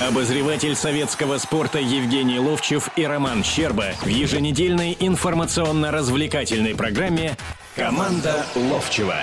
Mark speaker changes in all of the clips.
Speaker 1: Обозреватель советского спорта Евгений Ловчев и Роман Щерба в еженедельной информационно-развлекательной программе «Команда Ловчева».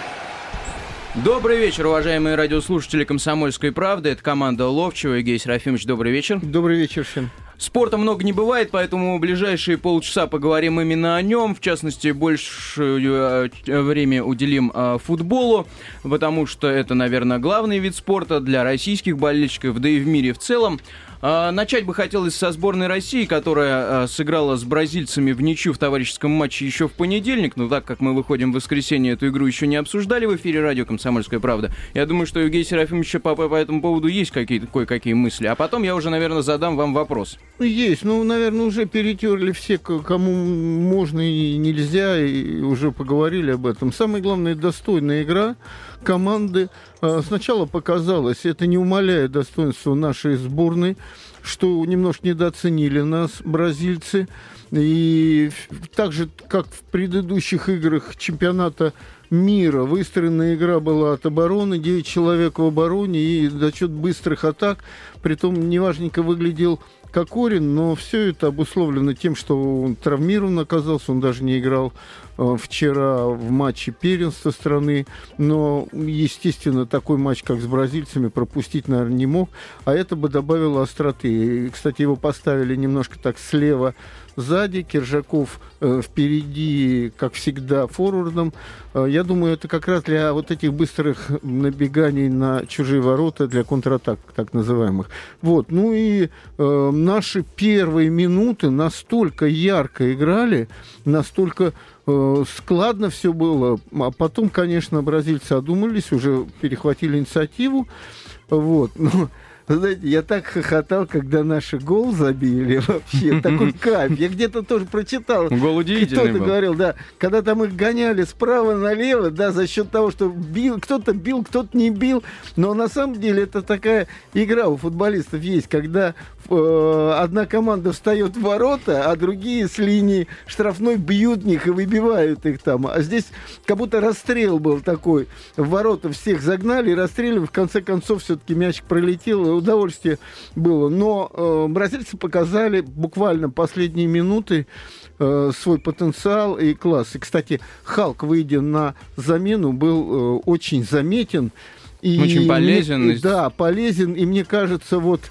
Speaker 2: Добрый вечер, уважаемые радиослушатели «Комсомольской правды». Это команда Ловчева. Евгений Серафимович, добрый вечер.
Speaker 3: Добрый вечер всем.
Speaker 2: Спорта много не бывает, поэтому в ближайшие полчаса поговорим именно о нем. В частности, больше э, время уделим э, футболу, потому что это, наверное, главный вид спорта для российских болельщиков, да и в мире в целом. А, начать бы хотелось со сборной России, которая а, сыграла с бразильцами в ничью в товарищеском матче еще в понедельник. Но так как мы выходим в воскресенье, эту игру еще не обсуждали в эфире радио «Комсомольская правда». Я думаю, что у Евгения Серафимовича по, по этому поводу есть какие-то кое-какие мысли. А потом я уже, наверное, задам вам вопрос.
Speaker 3: Есть. Ну, наверное, уже перетерли все, кому можно и нельзя, и уже поговорили об этом. Самое главное, достойная игра команды. А, сначала показалось, это не умаляет достоинства нашей сборной, что немножко недооценили нас бразильцы. И так же, как в предыдущих играх чемпионата мира, выстроенная игра была от обороны, 9 человек в обороне и за счет быстрых атак, притом неважненько выглядел Кокорин, но все это обусловлено тем, что он травмирован оказался, он даже не играл э, вчера в матче первенства страны, но, естественно, такой матч, как с бразильцами, пропустить, наверное, не мог, а это бы добавило остроты. И, кстати, его поставили немножко так слева сзади, Киржаков э, впереди, как всегда, форвардом. Э, я думаю, это как раз для вот этих быстрых набеганий на чужие ворота, для контратак, так называемых. Вот. Ну и э, наши первые минуты настолько ярко играли, настолько э, складно все было. А потом, конечно, бразильцы одумались, уже перехватили инициативу. Вот. Но знаете, я так хохотал, когда наши гол забили вообще. Такой кайф. Я где-то тоже прочитал.
Speaker 2: Гол удивительный
Speaker 3: Кто-то говорил, да. Когда там их гоняли справа налево, да, за счет того, что бил, кто-то бил, кто-то не бил. Но на самом деле это такая игра у футболистов есть, когда э, одна команда встает в ворота, а другие с линии штрафной бьют них и выбивают их там. А здесь как будто расстрел был такой. В ворота всех загнали и расстреливали. В конце концов все-таки мячик пролетел удовольствие было. Но э, бразильцы показали буквально последние минуты э, свой потенциал и класс. И, кстати, Халк, выйдя на замену, был э, очень заметен.
Speaker 2: И очень полезен.
Speaker 3: Мне, да, полезен. И мне кажется, вот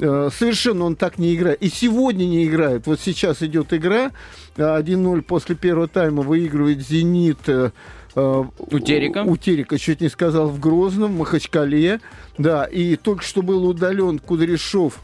Speaker 3: э, совершенно он так не играет. И сегодня не играет. Вот сейчас идет игра. 1-0 после первого тайма выигрывает «Зенит». Э,
Speaker 2: Э, у Терека.
Speaker 3: У Терека, чуть не сказал, в Грозном, в Махачкале. Да, и только что был удален Кудряшов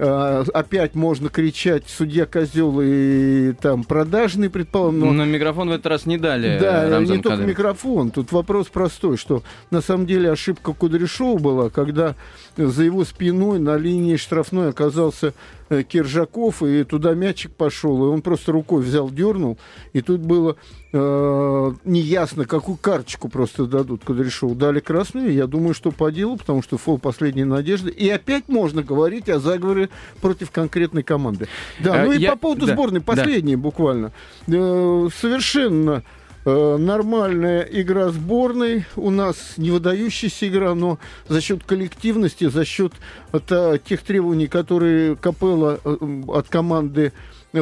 Speaker 3: Uh, опять можно кричать судья козел и там продажный, предположим.
Speaker 2: Но... но микрофон в этот раз не дали.
Speaker 3: Да, Рамзан не только микрофон. Тут вопрос простой, что на самом деле ошибка Кудряшова была, когда за его спиной на линии штрафной оказался Э, Киржаков, и туда мячик пошел, и он просто рукой взял, дернул, и тут было э, неясно, какую карточку просто дадут Кудряшову. Дали красную, я думаю, что по делу, потому что фол последней надежды. И опять можно говорить о заговоре против конкретной команды. Да, ну и я... по поводу да, сборной, последней да. буквально. Э, совершенно Э, нормальная игра сборной. У нас не выдающаяся игра, но за счет коллективности, за счет это, тех требований, которые Капелла э, от команды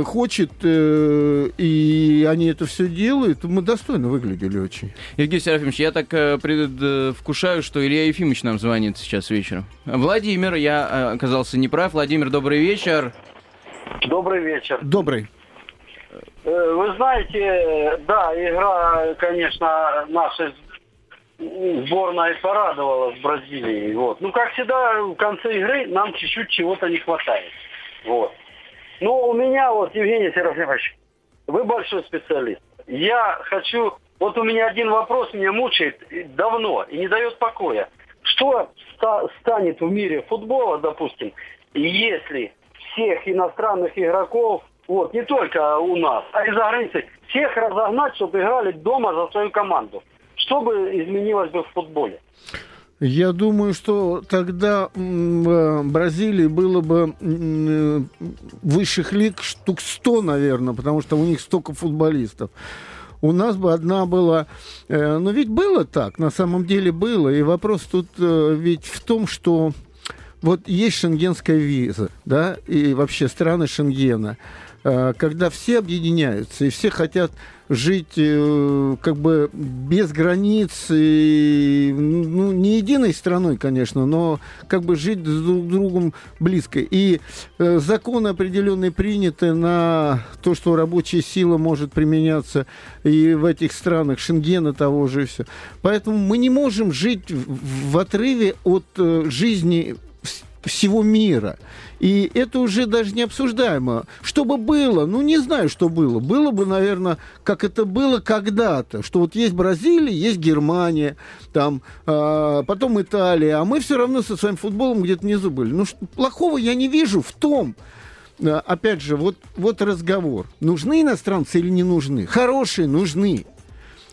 Speaker 3: хочет, э, и они это все делают, мы достойно выглядели очень.
Speaker 2: Евгений Серафимович, я так э, предвкушаю, что Илья Ефимович нам звонит сейчас вечером. Владимир, я оказался неправ. Владимир, добрый вечер.
Speaker 4: Добрый вечер.
Speaker 3: Добрый.
Speaker 4: Э, вы знаете, да, игра, конечно, наша сборная порадовала с Бразилией. Вот. Ну, как всегда, в конце игры нам чуть-чуть чего-то не хватает. Вот. Ну, у меня вот, Евгений Серафимович, вы большой специалист. Я хочу... Вот у меня один вопрос меня мучает давно и не дает покоя. Что ста- станет в мире футбола, допустим, если всех иностранных игроков вот, не только у нас, а и за границей. Всех разогнать, чтобы играли дома за свою команду. Что бы изменилось бы в футболе?
Speaker 3: Я думаю, что тогда в Бразилии было бы высших лиг штук 100, наверное, потому что у них столько футболистов. У нас бы одна была... Э, но ведь было так, на самом деле было. И вопрос тут э, ведь в том, что вот есть шенгенская виза, да, и вообще страны Шенгена, э, когда все объединяются и все хотят жить э, как бы без границ, и, ну, не единой страной, конечно, но как бы жить друг с другом близко. И э, законы определенные приняты на то, что рабочая сила может применяться и в этих странах, Шенгена того же и все. Поэтому мы не можем жить в, отрыве от э, жизни всего мира. И это уже даже не обсуждаемо. Что бы было? Ну, не знаю, что было. Было бы, наверное, как это было когда-то. Что вот есть Бразилия, есть Германия, там, э, потом Италия, а мы все равно со своим футболом где-то внизу были. Ну, что, плохого я не вижу в том, э, опять же, вот, вот разговор. Нужны иностранцы или не нужны? Хорошие нужны.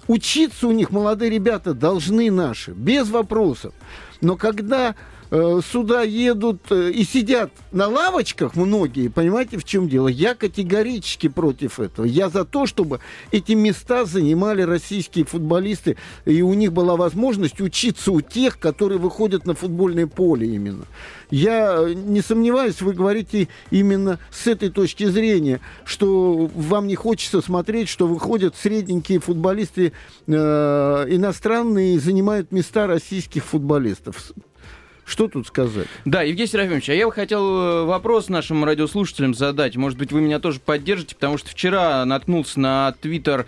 Speaker 3: Учиться у них молодые ребята должны наши, без вопросов. Но когда Э, сюда едут э, и сидят на лавочках многие, понимаете, в чем дело? Я категорически против этого. Я за то, чтобы эти места занимали российские футболисты, и у них была возможность учиться у тех, которые выходят на футбольное поле именно. Я э, не сомневаюсь, вы говорите именно с этой точки зрения, что вам не хочется смотреть, что выходят средненькие футболисты э, иностранные и занимают места российских футболистов. Что тут сказать?
Speaker 2: Да, Евгений Серафимович, а я бы хотел э, вопрос нашим радиослушателям задать. Может быть, вы меня тоже поддержите, потому что вчера наткнулся на твиттер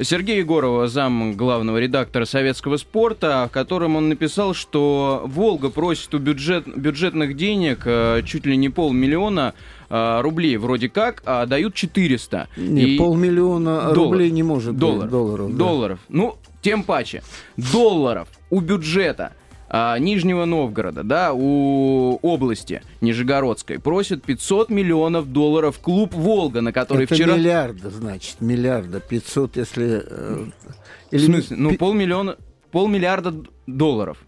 Speaker 2: Сергея Егорова, зам главного редактора советского спорта, в котором он написал, что Волга просит у бюджет, бюджетных денег э, чуть ли не полмиллиона э, рублей вроде как, а дают 400.
Speaker 3: Не, и... полмиллиона доллар, рублей не может
Speaker 2: доллар, быть. Долларов. Да. Долларов. Ну, тем паче. Долларов у бюджета а, Нижнего Новгорода, да, у области Нижегородской просят 500 миллионов долларов клуб «Волга», на который
Speaker 3: Это
Speaker 2: вчера...
Speaker 3: миллиарда, значит, миллиарда, 500, если...
Speaker 2: Э, или... В смысле? Ну, полмиллиона, полмиллиарда долларов.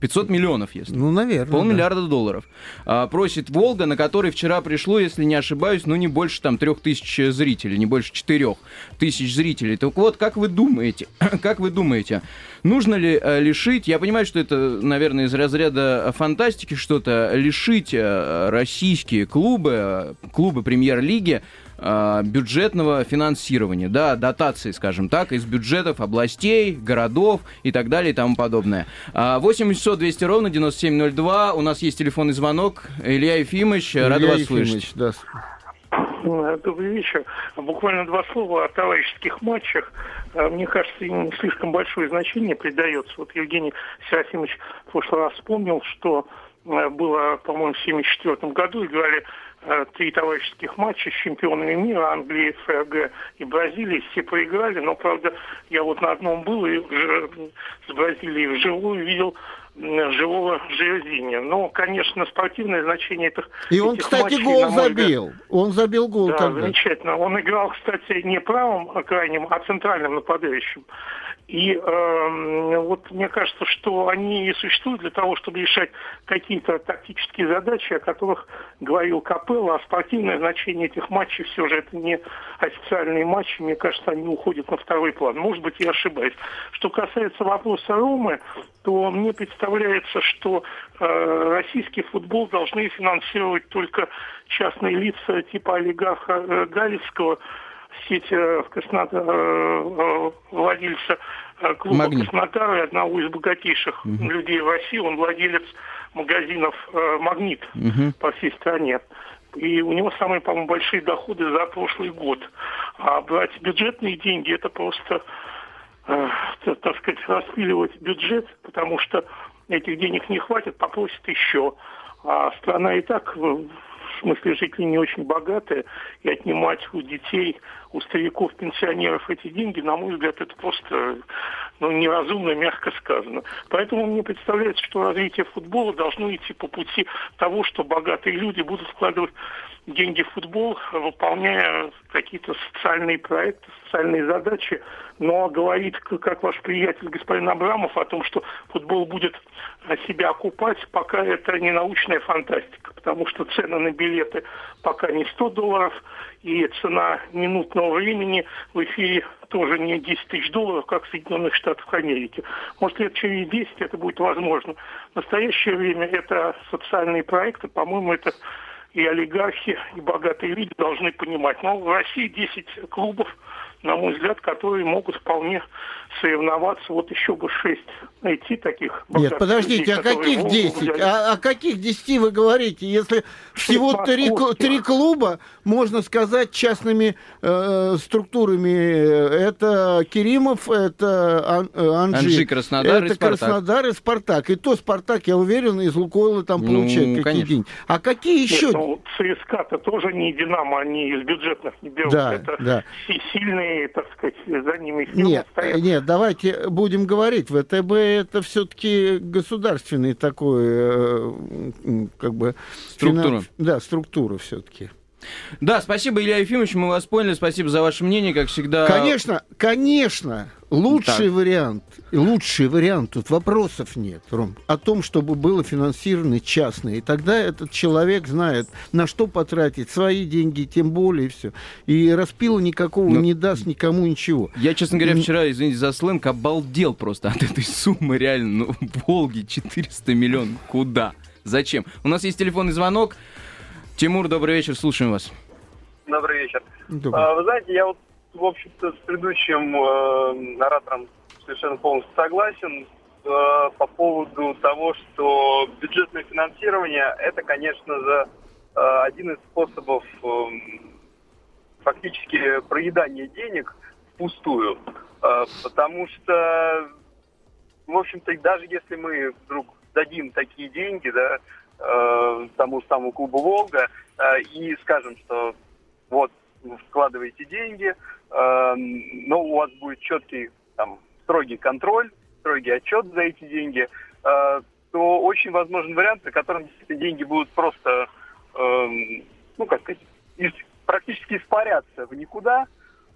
Speaker 2: 500 миллионов, если.
Speaker 3: Ну, наверное.
Speaker 2: Полмиллиарда да. долларов. А, просит Волга, на который вчера пришло, если не ошибаюсь, ну не больше там трех тысяч зрителей, не больше четырех тысяч зрителей. Так вот, как вы думаете, как вы думаете, нужно ли а, лишить, я понимаю, что это, наверное, из разряда фантастики что-то, лишить а, российские клубы, клубы премьер-лиги э, бюджетного финансирования, да, дотации, скажем так, из бюджетов областей, городов и так далее и тому подобное. 8 800 200 ровно 9702. У нас есть телефонный звонок. Илья Ефимович, Илья рад вас Ефимович, слышать. Да.
Speaker 5: Э, добрый вечер. Буквально два слова о товарищеских матчах. Э, мне кажется, им слишком большое значение придается. Вот Евгений Серафимович в прошлый раз вспомнил, что э, было, по-моему, в 1974 году играли Э, три товарищеских матча с чемпионами мира Англии, ФРГ и Бразилии. Все проиграли, но, правда, я вот на одном был и с Бразилией вживую видел живого Жирзиня. Но, конечно, спортивное значение этих
Speaker 3: И он, этих кстати, матчей, гол забил. Взгляд, он забил гол
Speaker 5: да,
Speaker 3: тогда.
Speaker 5: замечательно. Он играл, кстати, не правым крайним, а центральным нападающим. И э, вот мне кажется, что они и существуют для того, чтобы решать какие-то тактические задачи, о которых говорил Капелло, а спортивное значение этих матчей все же это не официальные матчи, мне кажется, они уходят на второй план. Может быть, я ошибаюсь. Что касается вопроса Ромы, то мне представляется, что э, российский футбол должны финансировать только частные лица типа олигарха э, Галицкого, сеть э, в Краснодар, э, э, владельца клуба Магнит. Краснодар и одного из богатейших угу. людей в России. Он владелец магазинов «Магнит» угу. по всей стране. И у него самые, по-моему, большие доходы за прошлый год. А брать бюджетные деньги – это просто, э, так сказать, распиливать бюджет, потому что этих денег не хватит, попросят еще. А страна и так в смысле жители не очень богатые, и отнимать у детей, у стариков, пенсионеров эти деньги, на мой взгляд, это просто ну, неразумно, мягко сказано. Поэтому мне представляется, что развитие футбола должно идти по пути того, что богатые люди будут вкладывать деньги в футбол, выполняя какие-то социальные проекты, социальные задачи. Но говорит, как ваш приятель господин Абрамов, о том, что футбол будет себя окупать, пока это не научная фантастика, потому что цены на билеты пока не 100 долларов, и цена минутного времени в эфире тоже не 10 тысяч долларов, как в Соединенных Штатах Америки. Может, лет через 10 это будет возможно. В настоящее время это социальные проекты, по-моему, это и олигархи, и богатые люди должны понимать. Но в России 10 клубов, на мой взгляд, которые могут вполне соревноваться. Вот еще бы 6 найти таких
Speaker 3: Нет, подождите, людей, а каких 10? А, о каких 10 вы говорите? Если всего три, три клуба, можно сказать, частными э, структурами. Это Керимов, это Ан, э, Анжи, Анжи
Speaker 2: Краснодар
Speaker 3: это
Speaker 2: и Спартак.
Speaker 3: Краснодар и Спартак. И то Спартак, я уверен, из Лукойла там ну, получает какие деньги. А какие еще? Нет, ну,
Speaker 5: ЦСКА-то тоже не Динамо, они из бюджетных не берут. Да, это да. сильные, так сказать, за ними
Speaker 3: нет, стоят. Нет, давайте будем говорить. ВТБ это все-таки государственный такой, э, как бы...
Speaker 2: Структура. Финанс...
Speaker 3: Да, структура все-таки.
Speaker 2: Да, спасибо, Илья Ефимович, мы вас поняли. Спасибо за ваше мнение, как всегда.
Speaker 3: Конечно, конечно. Лучший так. вариант, лучший вариант, тут вопросов нет, Ром, о том, чтобы было финансировано частное. И тогда этот человек знает, на что потратить свои деньги, тем более все. И распила никакого Но... не даст никому ничего.
Speaker 2: Я, честно говоря, вчера, извините за сленг, обалдел просто от этой суммы, реально. Ну, Волги 400 миллионов. Куда? Зачем? У нас есть телефонный звонок. Тимур, добрый вечер, слушаем вас.
Speaker 6: Добрый вечер. Добрый. А, вы знаете, я вот, в общем-то, с предыдущим э, оратором совершенно полностью согласен э, по поводу того, что бюджетное финансирование это, конечно, за э, один из способов э, фактически проедания денег впустую. Э, потому что, в общем-то, даже если мы вдруг дадим такие деньги, да, э, тому же самому клубу «Волга» э, и скажем, что вот вкладываете деньги, э, но у вас будет четкий там, строгий контроль, строгий отчет за эти деньги, э, то очень возможен вариант, при котором деньги будут просто, э, ну как сказать, из, практически испаряться в никуда,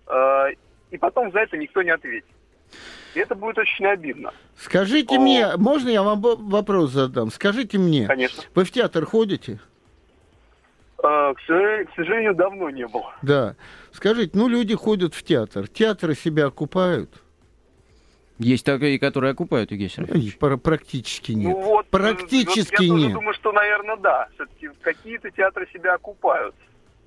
Speaker 6: э, и потом за это никто не ответит. И это будет очень обидно.
Speaker 3: Скажите О... мне, можно я вам вопрос задам? Скажите мне,
Speaker 6: Конечно.
Speaker 3: вы в театр ходите?
Speaker 6: А, к, сожалению, к сожалению, давно не был.
Speaker 3: Да. Скажите, ну люди ходят в театр. Театры себя окупают?
Speaker 2: Есть такие, которые окупают, Евгений
Speaker 3: Сергеевич. Практически нет.
Speaker 6: Ну, вот,
Speaker 3: Практически
Speaker 6: вот
Speaker 3: я
Speaker 6: нет. Я думаю, что, наверное, да. Все-таки какие-то театры себя окупают.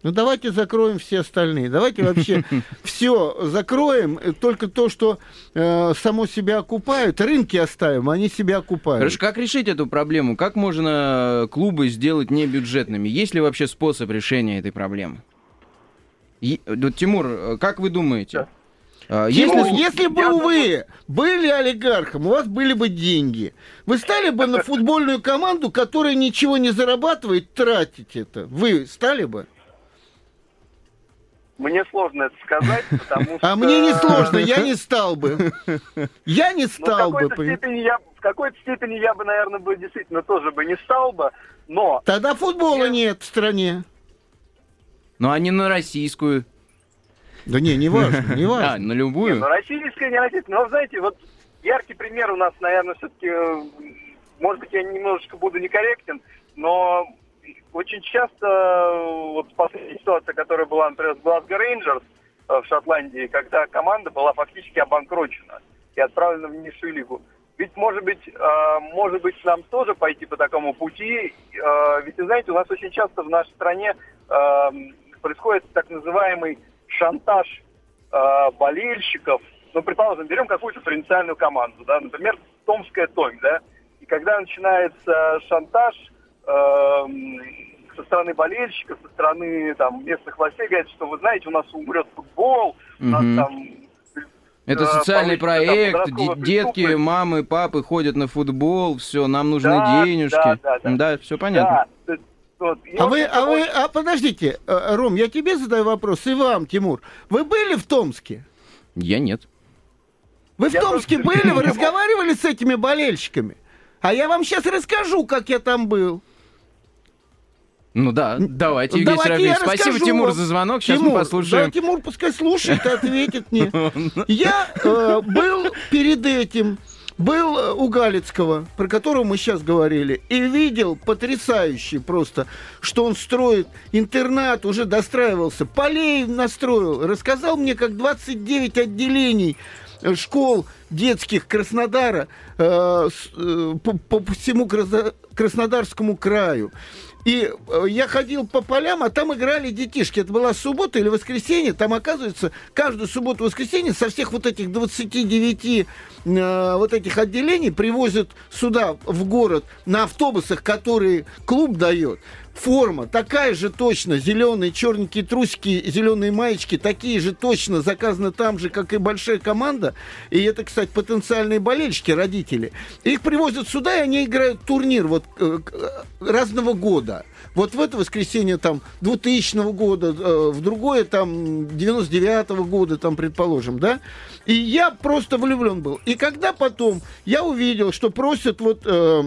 Speaker 3: Ну давайте закроем все остальные. Давайте вообще все закроем. Только то, что э, само себя окупают, рынки оставим, они себя окупают.
Speaker 2: Хорошо, как решить эту проблему? Как можно клубы сделать небюджетными? Есть ли вообще способ решения этой проблемы? И, вот, Тимур, как вы думаете?
Speaker 3: Да. Если, Тимур, если бы вы были олигархом, у вас были бы деньги, вы стали бы на футбольную команду, которая ничего не зарабатывает, тратить это? Вы стали бы?
Speaker 6: Мне сложно это сказать, потому что...
Speaker 3: А мне не сложно, я не стал бы. Я не ну, стал бы.
Speaker 6: В какой-то степени я бы, наверное, бы действительно тоже бы не стал бы, но...
Speaker 3: Тогда футбола нет в стране.
Speaker 2: Ну, а не на российскую.
Speaker 3: Да не, не важно, не важно. А,
Speaker 2: на любую? Не,
Speaker 6: ну, российская, не российская. Но, знаете, вот яркий пример у нас, наверное, все-таки... Э, может быть, я немножечко буду некорректен, но очень часто, вот последняя ситуация, которая была, например, с Glasgow Rangers э, в Шотландии, когда команда была фактически обанкрочена и отправлена в низшую лигу. Ведь, может быть, э, может быть, нам тоже пойти по такому пути. Э, ведь, знаете, у нас очень часто в нашей стране происходит так называемый шантаж болельщиков. Ну, предположим, берем какую-то провинциальную команду, да, например, Томская Томь, да, и когда начинается шантаж, со стороны болельщиков, со стороны там, местных властей говорят, что вы знаете, у нас умрет футбол, у нас там
Speaker 2: это э, социальный проект, детки, мамы, папы ходят на футбол, все, нам нужны да, денежки. Да, да, да. да все понятно. Да.
Speaker 3: Вот. А вы, а вы, а подождите, э, Ром, я тебе задаю вопрос, и вам, Тимур. Вы были в Томске?
Speaker 2: Я нет.
Speaker 3: Вы в Томске были? Вы разговаривали с этими болельщиками? А я вам сейчас расскажу, как я там был.
Speaker 2: Ну да, давайте, Евгений Давайте Спасибо, Тимур, за звонок. Сейчас Тимур, мы послушаем.
Speaker 3: Да, Тимур пускай слушает и ответит мне. Я э, был перед этим был э, у Галицкого, про которого мы сейчас говорили, и видел потрясающий просто, что он строит интернат, уже достраивался, полей настроил, рассказал мне, как 29 отделений школ детских Краснодара э, э, по, по всему Краснодарскому краю. И э, я ходил по полям, а там играли детишки. Это была суббота или воскресенье. Там, оказывается, каждую субботу-воскресенье со всех вот этих 29 э, вот этих отделений привозят сюда, в город, на автобусах, которые клуб дает форма такая же точно, зеленые черненькие трусики, зеленые маечки, такие же точно заказаны там же, как и большая команда. И это, кстати, потенциальные болельщики, родители. Их привозят сюда, и они играют турнир вот э, разного года. Вот в это воскресенье там 2000 года, э, в другое там 99 -го года, там, предположим, да. И я просто влюблен был. И когда потом я увидел, что просят вот э,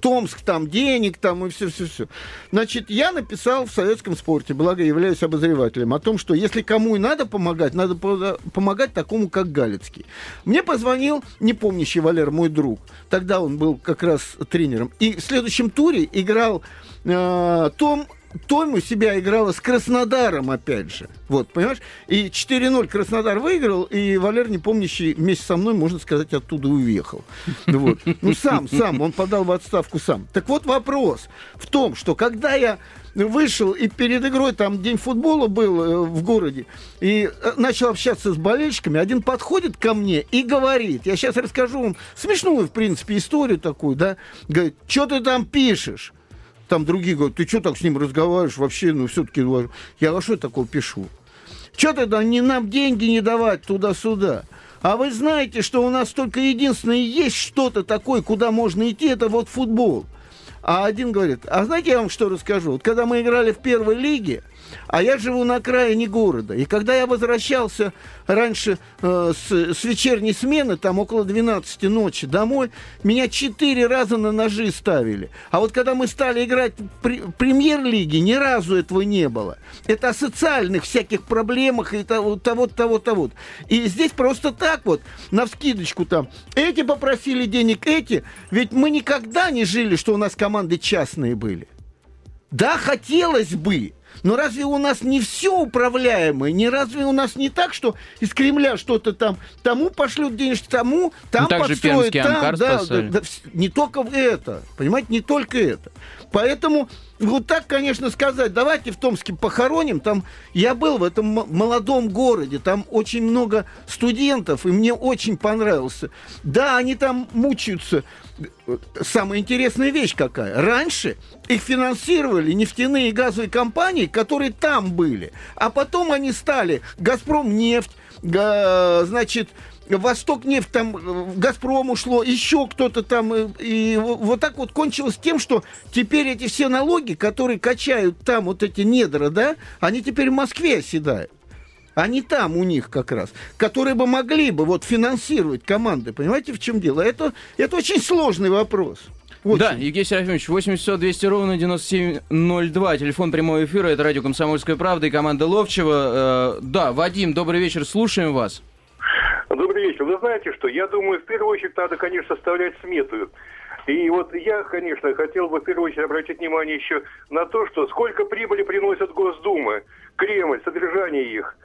Speaker 3: Томск, там денег, там и все-все-все. Значит, я написал в советском спорте, благо являюсь обозревателем, о том, что если кому и надо помогать, надо помогать такому, как Галицкий. Мне позвонил непомнящий Валер, мой друг. Тогда он был как раз тренером. И в следующем туре играл э, Том Тойму себя играла с Краснодаром, опять же. Вот, понимаешь? И 4-0 Краснодар выиграл, и Валер, не помнящий, вместе со мной, можно сказать, оттуда уехал. Вот. Ну, сам, сам, он подал в отставку сам. Так вот вопрос в том, что когда я вышел и перед игрой, там день футбола был э, в городе, и э, начал общаться с болельщиками, один подходит ко мне и говорит, я сейчас расскажу вам смешную, в принципе, историю такую, да, говорит, что ты там пишешь? Там другие говорят, ты что так с ним разговариваешь вообще, ну все-таки, я а что такое пишу? Что тогда не нам деньги не давать туда-сюда? А вы знаете, что у нас только единственное есть что-то такое, куда можно идти, это вот футбол. А один говорит, а знаете, я вам что расскажу? Вот когда мы играли в первой лиге, а я живу на окраине города. И когда я возвращался раньше э, с, с вечерней смены, там около 12 ночи домой, меня четыре раза на ножи ставили. А вот когда мы стали играть в премьер-лиге, ни разу этого не было. Это о социальных всяких проблемах и того, того, того, того. И здесь просто так вот, на вскидочку там, эти попросили денег, эти. Ведь мы никогда не жили, что у нас команды частные были. Да, хотелось бы, но разве у нас не все управляемое? Не разве у нас не так, что из Кремля что-то там тому пошлют денежки, тому, там ну, подстроят, там, да, да, да, не только это, понимаете, не только это. Поэтому вот так, конечно, сказать, давайте в Томске похороним. Там я был в этом молодом городе, там очень много студентов, и мне очень понравился. Да, они там мучаются. Самая интересная вещь какая. Раньше их финансировали нефтяные и газовые компании, которые там были. А потом они стали Газпром нефть, значит, Восток нефть там в Газпром ушло, еще кто-то там. Э, и вот так вот кончилось тем, что теперь эти все налоги, которые качают там вот эти недра, да, они теперь в Москве оседают. Они там у них как раз, которые бы могли бы вот финансировать команды. Понимаете, в чем дело? Это, это очень сложный вопрос.
Speaker 2: Очень. Да, Евгений Серафимович, 80 200 ровно 9702, телефон прямого эфира, это радио «Комсомольская правда» и команда Ловчева. Э, да, Вадим, добрый вечер, слушаем вас.
Speaker 7: Добрый вечер. Вы знаете что? Я думаю, в первую очередь надо, конечно, составлять смету. И вот я, конечно, хотел бы в первую очередь обратить внимание еще на то, что сколько прибыли приносят Госдумы, Кремль, содержание их.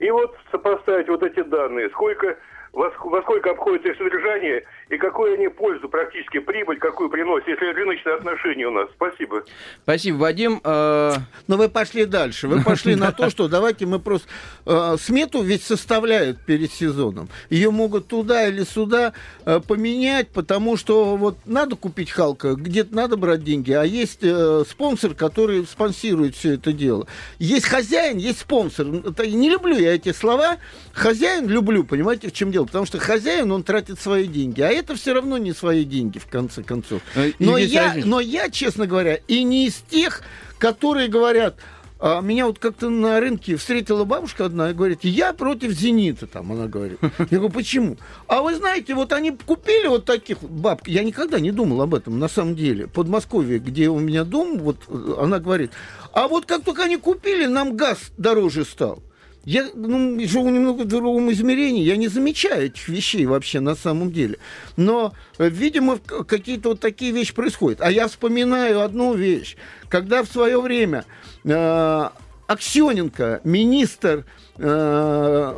Speaker 7: И вот сопоставить вот эти данные, сколько во, во сколько обходится их содержание и какую они пользу, практически прибыль, какую приносят, если рыночные отношения у нас. Спасибо.
Speaker 2: Спасибо, Вадим. Э,
Speaker 3: Но вы пошли дальше. Вы пошли на то, что давайте мы просто... Э, смету ведь составляют перед сезоном. Ее могут туда или сюда э, поменять, потому что вот надо купить Халка, где-то надо брать деньги, а есть спонсор, который спонсирует все это дело. Есть хозяин, есть спонсор. Не люблю я эти слова. Хозяин люблю, понимаете, в чем дело? Потому что хозяин, он тратит свои деньги. А это все равно не свои деньги, в конце концов. Э, но я, но я, честно говоря, и не из тех, которые говорят, а меня вот как-то на рынке встретила бабушка одна и говорит, я против «Зенита», там она говорит. Я говорю, почему? А вы знаете, вот они купили вот таких баб, я никогда не думал об этом, на самом деле. Подмосковье, где у меня дом, вот она говорит, а вот как только они купили, нам газ дороже стал. Я ну, живу немного в другом измерении, я не замечаю этих вещей вообще на самом деле. Но, э, видимо, какие-то вот такие вещи происходят. А я вспоминаю одну вещь. Когда в свое время э, Аксененко, министр э,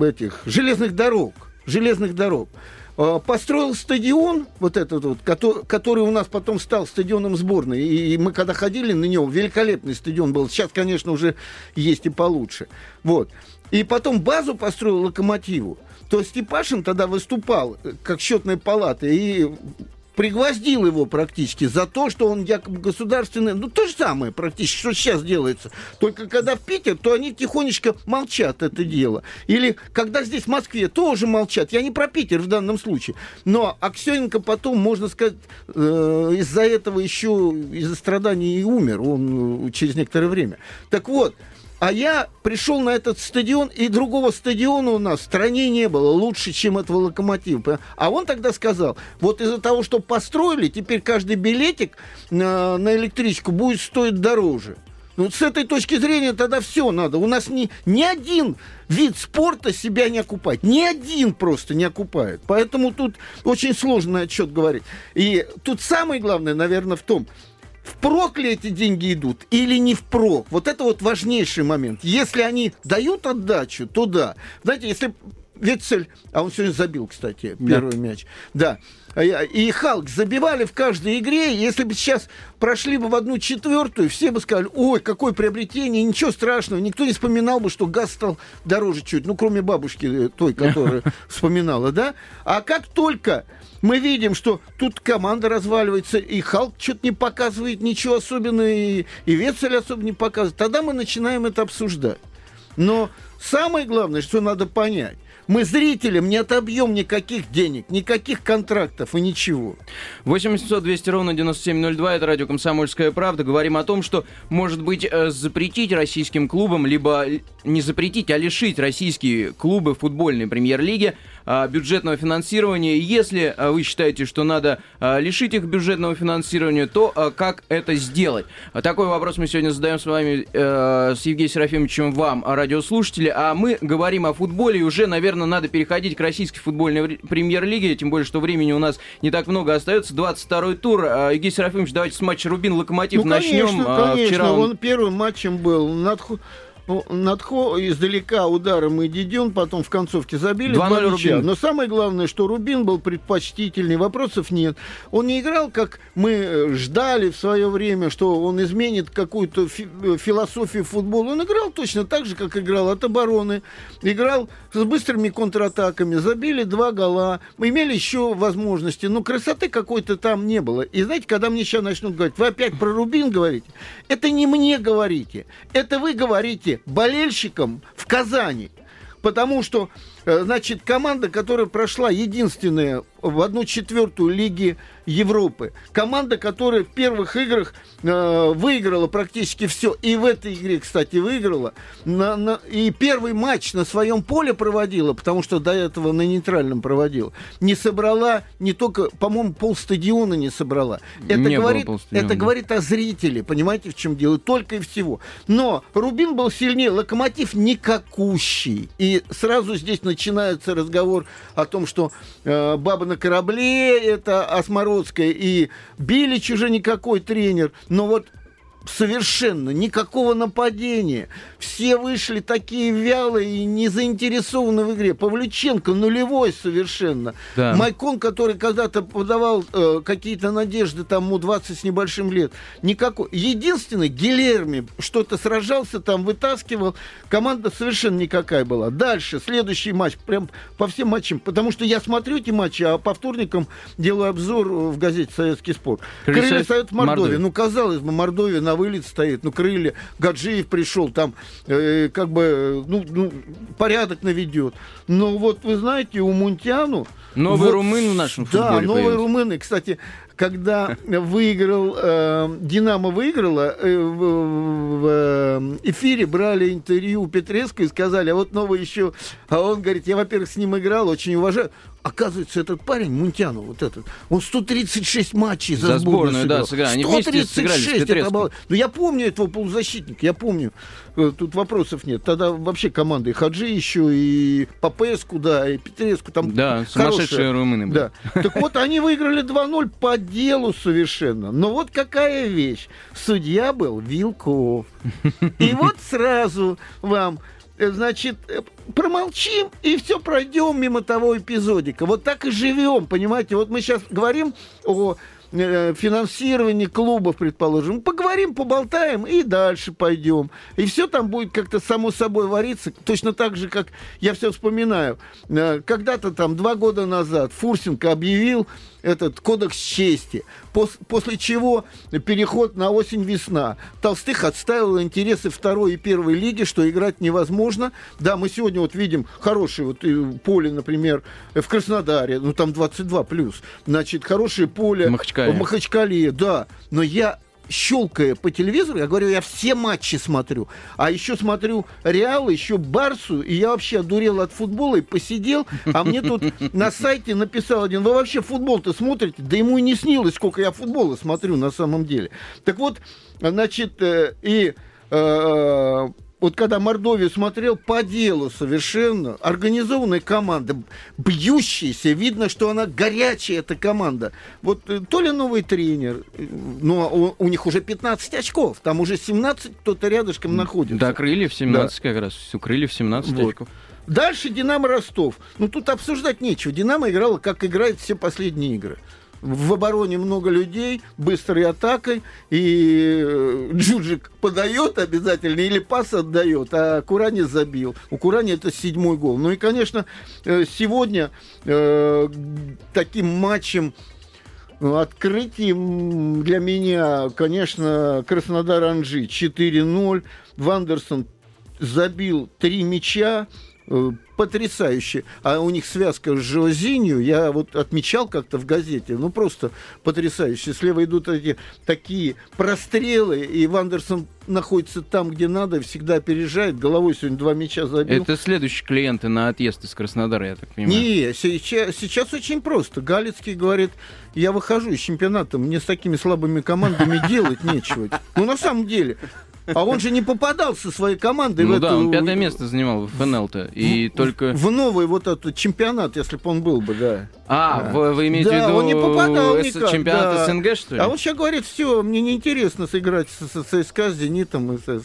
Speaker 3: этих железных дорог, железных дорог, построил стадион, вот этот вот, который, который у нас потом стал стадионом сборной. И мы когда ходили на него, великолепный стадион был. Сейчас, конечно, уже есть и получше. Вот. И потом базу построил локомотиву то Степашин тогда выступал э, как счетная палата и пригвоздил его практически за то, что он якобы государственный. Ну, то же самое практически, что сейчас делается. Только когда в Питер, то они тихонечко молчат это дело. Или когда здесь в Москве, тоже молчат. Я не про Питер в данном случае. Но Аксененко потом, можно сказать, э, из-за этого еще, из-за страданий и умер он э, через некоторое время. Так вот, а я пришел на этот стадион, и другого стадиона у нас в стране не было лучше, чем этого локомотива. А он тогда сказал, вот из-за того, что построили, теперь каждый билетик на, на электричку будет стоить дороже. Ну, с этой точки зрения тогда все надо. У нас ни, ни один вид спорта себя не окупает. Ни один просто не окупает. Поэтому тут очень сложный отчет говорить. И тут самое главное, наверное, в том, впрок ли эти деньги идут или не впрок. Вот это вот важнейший момент. Если они дают отдачу, то да. Знаете, если Вецель, а он сегодня забил, кстати, первый да. мяч. Да. А и Халк забивали в каждой игре. Если бы сейчас прошли бы в одну четвертую, все бы сказали, ой, какое приобретение, ничего страшного. Никто не вспоминал бы, что газ стал дороже чуть, ну, кроме бабушки э, той, которая вспоминала, да? А как только мы видим, что тут команда разваливается, и Халк что-то не показывает ничего особенного, и, и Вецель особо не показывает. Тогда мы начинаем это обсуждать. Но самое главное, что надо понять, мы зрителям не отобьем никаких денег, никаких контрактов и ничего.
Speaker 2: 800 200 ровно 9702, это радио «Комсомольская правда». Говорим о том, что, может быть, э, запретить российским клубам, либо не запретить, а лишить российские клубы футбольной премьер-лиги бюджетного финансирования. Если а, вы считаете, что надо а, лишить их бюджетного финансирования, то как это сделать? Такой вопрос мы сегодня задаем с вами, э, с Евгением Серафимовичем, вам, радиослушатели. А мы говорим о футболе, и уже, наверное, надо переходить к российской футбольной премьер-лиге, тем более, что времени у нас не так много остается. 22-й тур. Евгений Серафимович, давайте с матча Рубин-Локомотив
Speaker 3: ну,
Speaker 2: начнем.
Speaker 3: Конечно, конечно. Вчера он... он первым матчем был. Надху... Ну, Надхо издалека ударом и Дидюн потом в концовке забили два мяча. Но самое главное, что Рубин был предпочтительный, вопросов нет. Он не играл, как мы э, ждали в свое время, что он изменит какую-то фи- э, философию футбола. Он играл точно так же, как играл от обороны. Играл с быстрыми контратаками, забили два гола. Мы имели еще возможности, но красоты какой-то там не было. И знаете, когда мне сейчас начнут говорить, вы опять про Рубин говорите, это не мне говорите, это вы говорите болельщикам в Казани. Потому что, э, значит, команда, которая прошла единственная в одну четвертую Лиги Европы. Команда, которая в первых играх э, выиграла практически все. И в этой игре, кстати, выиграла. На, на, и первый матч на своем поле проводила, потому что до этого на нейтральном проводила. Не собрала, не только, по-моему, полстадиона не собрала. Это, не говорит, это говорит о зрителе, понимаете, в чем дело? Только и всего. Но Рубин был сильнее, Локомотив никакущий. И сразу здесь начинается разговор о том, что э, баба на корабле, это Осмородская, и Билич уже никакой тренер. Но вот совершенно никакого нападения. Все вышли такие вялые и не заинтересованы в игре. Павлюченко нулевой совершенно. Да. Майкон, который когда-то подавал э, какие-то надежды, там ему 20 с небольшим лет. Никакой. Единственный, Гилерми что-то сражался, там вытаскивал. Команда совершенно никакая была. Дальше, следующий матч, прям по всем матчам. Потому что я смотрю эти матчи, а по вторникам делаю обзор в газете «Советский спорт». Крылья Совет Мордовии. Ну, казалось бы, Мордовия на вылет стоит, ну, крылья, Гаджиев пришел, там, э, как бы, ну, ну, порядок наведет. Но вот, вы знаете, у Мунтяну...
Speaker 2: Новый вот, румын в нашем футболе
Speaker 3: Да, новый появился. румын. И, кстати, когда выиграл, э, Динамо выиграла, э, в, в э, эфире брали интервью у Петреско и сказали, а вот новый еще, а он говорит, я, во-первых, с ним играл, очень уважаю. Оказывается, этот парень, Мунтяну, вот этот, он 136 матчей за,
Speaker 2: За сборную,
Speaker 3: сыграл.
Speaker 2: да, сыграли. Они вместе сыграли с
Speaker 3: 136, это обал- Ну, я помню этого полузащитника, я помню. Э, Тут вопросов нет. Тогда вообще команда и Хаджи еще, и Папеску, да, и Петреску. Там
Speaker 2: Да,
Speaker 3: хорошая.
Speaker 2: сумасшедшие румыны были.
Speaker 3: Да. Так вот, они выиграли 2-0 по делу совершенно. Но вот какая вещь. Судья был Вилков. И вот сразу вам, значит, э, промолчим и все пройдем мимо того эпизодика. Вот так и живем, понимаете? Вот мы сейчас говорим о э, финансировании клубов, предположим. Поговорим, поболтаем и дальше пойдем. И все там будет как-то само собой вариться. Точно так же, как я все вспоминаю. Э, Когда-то там два года назад Фурсенко объявил этот кодекс чести, пос- после чего переход на осень-весна. Толстых отставил интересы второй и первой лиги, что играть невозможно. Да, мы сегодня вот видим хорошее вот э, поле, например, в Краснодаре, ну там 22 плюс. Значит, хорошее поле
Speaker 2: В Махачкале.
Speaker 3: в Махачкале, да. Но я щелкая по телевизору, я говорю, я все матчи смотрю. А еще смотрю Реал, еще Барсу, и я вообще одурел от футбола и посидел, а мне тут на сайте написал один, вы вообще футбол-то смотрите? Да ему и не снилось, сколько я футбола смотрю на самом деле. Так вот, значит, э, и э, вот когда Мордовию смотрел, по делу совершенно, организованная команда, бьющаяся, видно, что она горячая, эта команда. Вот э, то ли новый тренер, э, но у, у них уже 15 очков, там уже 17 кто-то рядышком находится.
Speaker 2: Да, крыльев 17 как раз. Крыльев 17
Speaker 3: Вот.
Speaker 2: очков.
Speaker 3: Дальше Динамо Ростов. Ну тут обсуждать нечего. Динамо играла, как играет все последние игры. В обороне много людей, быстрой атакой, и э, Джуджик подает обязательно или пас отдает, а Курани забил. У Курани это седьмой гол. Ну и, конечно, э, сегодня э, таким матчем ну, Открытием для меня, конечно, Краснодар-Анжи 4-0. Вандерсон забил три мяча. Э, Потрясающе. А у них связка с Жозинью, я вот отмечал как-то в газете, ну просто потрясающе. Слева идут эти такие прострелы, и Вандерсон находится там, где надо, всегда опережает. Головой сегодня два мяча забил.
Speaker 2: Это следующие клиенты на отъезд из Краснодара, я так понимаю.
Speaker 3: Не, сейчас, сейчас очень просто. Галицкий говорит, я выхожу из чемпионата, мне с такими слабыми командами делать нечего. Ну, на самом деле. А он же не попадал со своей командой в
Speaker 2: Ну да,
Speaker 3: эту-
Speaker 2: он пятое место занимал в ФНЛ-то. И только...
Speaker 3: В новый вот этот чемпионат, если бы он был бы, да.
Speaker 2: А,
Speaker 3: Да.
Speaker 2: вы, вы имеете
Speaker 3: Да,
Speaker 2: в виду
Speaker 3: он не попадал
Speaker 2: С-
Speaker 3: никак,
Speaker 2: чемпионат
Speaker 3: да.
Speaker 2: СНГ, что ли?
Speaker 3: А он сейчас говорит, все, мне неинтересно сыграть с, с- ЦСКА, с Зенитом и со,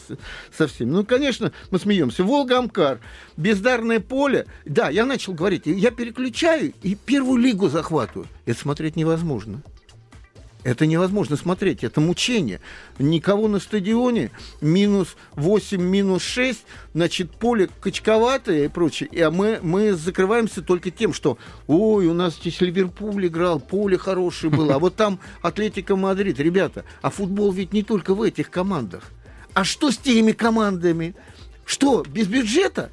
Speaker 3: со всеми. Ну, конечно, мы смеемся. Волга-Амкар, бездарное поле. Да, я начал говорить, я переключаю и первую лигу захватываю. Это смотреть невозможно. Это невозможно смотреть, это мучение. Никого на стадионе, минус 8, минус 6, значит, поле качковатое и прочее. И, а мы, мы закрываемся только тем, что, ой, у нас здесь Ливерпуль играл, поле хорошее было, а вот там Атлетика Мадрид. Ребята, а футбол ведь не только в этих командах. А что с теми командами? Что, без бюджета?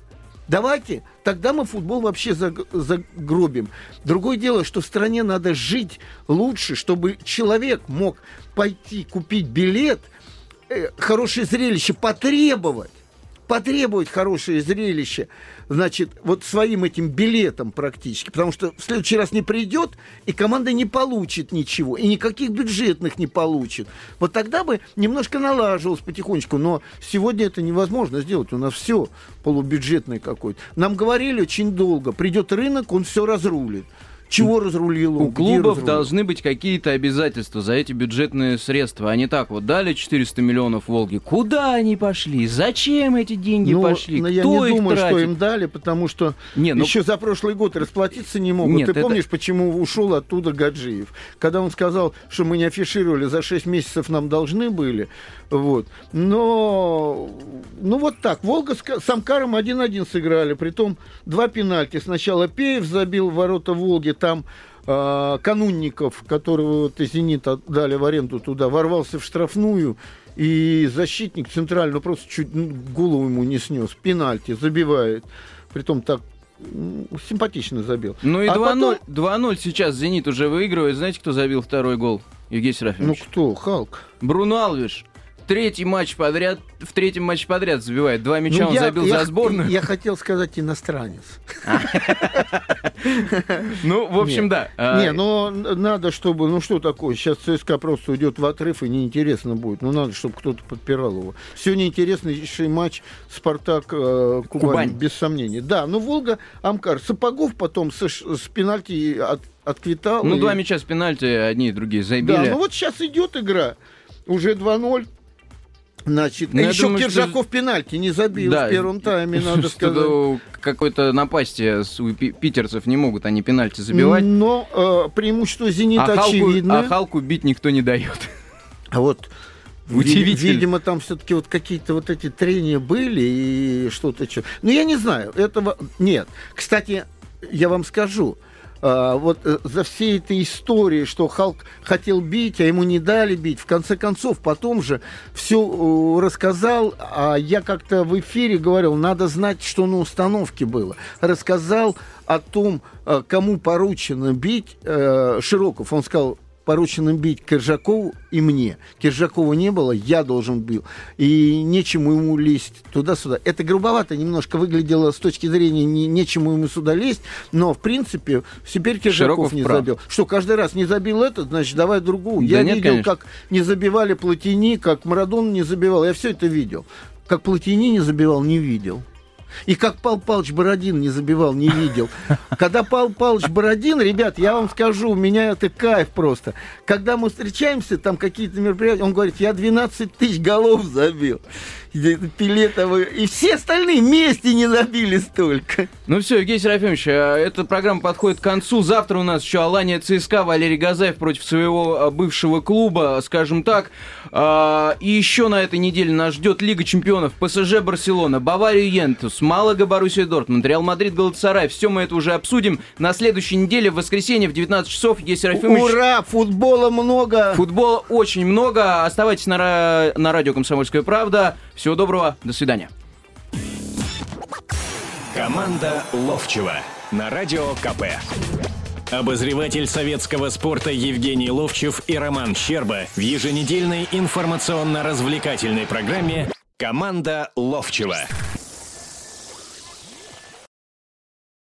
Speaker 3: Давайте, тогда мы футбол вообще заг- загробим. Другое дело, что в стране надо жить лучше, чтобы человек мог пойти купить билет, э, хорошее зрелище потребовать, потребовать хорошее зрелище, значит, вот своим этим билетом практически, потому что в следующий раз не придет, и команда не получит ничего, и никаких бюджетных не получит. Вот тогда бы немножко налаживалось потихонечку, но сегодня это невозможно сделать, у нас все полубюджетное какое-то. Нам говорили очень долго, придет рынок, он все разрулит. Чего разрулил он?
Speaker 2: У клубов
Speaker 3: разрулил?
Speaker 2: должны быть какие-то обязательства за эти бюджетные средства. А не так вот дали 400 миллионов Волге. Куда они пошли? Зачем эти деньги
Speaker 3: Ну,
Speaker 2: пошли?
Speaker 3: но я
Speaker 2: Кто
Speaker 3: не
Speaker 2: их
Speaker 3: думаю, что
Speaker 2: тратит?
Speaker 3: им дали, потому что
Speaker 2: Не, ну-
Speaker 3: еще за прошлый год расплатиться не могут.
Speaker 2: Нет,
Speaker 3: Ты
Speaker 2: это-
Speaker 3: помнишь, почему ушел оттуда Гаджиев? Когда он сказал, что мы не афишировали, за 6 месяцев нам должны были. Вот. Но, ну вот так. Волга с, с Амкаром 1-1 сыграли. Притом два пенальти. Сначала Пеев забил в ворота Волги, там а, Канунников, которого вот из «Зенита» дали в аренду туда, ворвался в штрафную, и защитник центральный просто чуть ну, голову ему не снес. Пенальти забивает. Притом так м, симпатично забил.
Speaker 2: Ну и
Speaker 3: А
Speaker 2: 2-0
Speaker 3: потом-
Speaker 2: 2-0 сейчас «Зенит» уже выигрывает. Знаете, кто забил второй гол? Евгений
Speaker 3: Ну
Speaker 2: Серафимович.
Speaker 3: кто? Халк.
Speaker 2: Бруно Алвиш. Третий матч подряд, в третьем матче подряд забивает. Два мяча
Speaker 3: Ну,
Speaker 2: он
Speaker 3: я-
Speaker 2: забил
Speaker 3: я-
Speaker 2: за сборную.
Speaker 3: Я хотел сказать иностранец.
Speaker 2: Ну, в общем, да. А,
Speaker 3: Не, но надо, чтобы, ну что такое, сейчас ЦСКА просто уйдет в отрыв и неинтересно будет. Ну надо, чтобы кто-то подпирал его. Сегодня интереснейший матч Спартак э, без сомнений. Да, ну Волга, Амкар, Сапогов потом с, пенальти от, отквитал.
Speaker 2: Ну, два мяча с пенальти, одни и другие забили.
Speaker 3: Да, ну вот сейчас идет игра. Уже 2-0. Значит,
Speaker 2: Ну,
Speaker 3: еще
Speaker 2: думаю, что-
Speaker 3: Киржаков пенальти не забил
Speaker 2: Да,
Speaker 3: в первом тайме, надо
Speaker 2: Что
Speaker 3: сказать.
Speaker 2: какой-то напасти у пи- питерцев не могут они пенальти забивать.
Speaker 3: Но э, преимущество «Зенита»
Speaker 2: а,
Speaker 3: очевидно.
Speaker 2: а Халку бить никто не дает.
Speaker 3: А вот ви-
Speaker 2: Удивительно.
Speaker 3: видимо, там все-таки вот какие-то вот эти трения были и что-то что. Ну, я не знаю, этого нет. Кстати, я вам скажу, а, вот э, за всей этой историей, что Халк хотел бить, а ему не дали бить, в конце концов, потом же все рассказал, а я как-то в эфире говорил, надо знать, что на установке было. Рассказал о том, э, кому поручено бить э, Широков. Он сказал, поручено бить Киржакову и мне. Киржакова не было, я должен был. И нечему ему лезть туда-сюда. Это грубовато немножко выглядело с точки зрения не, нечему ему сюда лезть, но, в принципе, теперь Киржаков
Speaker 2: Широков
Speaker 3: не
Speaker 2: прав.
Speaker 3: забил. Что, каждый раз не забил этот, значит, давай другую.
Speaker 2: Да
Speaker 3: я
Speaker 2: нет,
Speaker 3: видел,
Speaker 2: конечно.
Speaker 3: как не забивали Платини, как Марадон не забивал. Я все это видел. Как Платини не забивал, не видел. И как Пал Палыч Бородин не забивал, не видел. Когда Пал Палыч Бородин, ребят, я вам скажу, у меня это кайф просто. Когда мы встречаемся, там какие-то мероприятия, он говорит, я 12 тысяч голов забил. Того- И все остальные вместе не забили столько.
Speaker 2: Ну все, Евгений Серафимович, а, эта программа подходит к концу. Завтра у нас еще Алания ЦСКА, Валерий Газаев против своего а, бывшего клуба, скажем так. А, И еще на этой неделе нас ждет Лига чемпионов, ПСЖ Барселона, Бавария Ювентус, Малага Боруссия Дортмунд, Реал Мадрид Галатасарай. Все мы это уже обсудим. На следующей неделе, в воскресенье в 19 часов, Евгений Серафимович.
Speaker 3: Ура, футбола много.
Speaker 2: Футбола очень много. Оставайтесь на, на радио «Комсомольская правда». Всего доброго. До свидания.
Speaker 1: Команда Ловчева на радио КП. Обозреватель советского спорта Евгений Ловчев и Роман Щерба в еженедельной информационно-развлекательной программе «Команда Ловчева».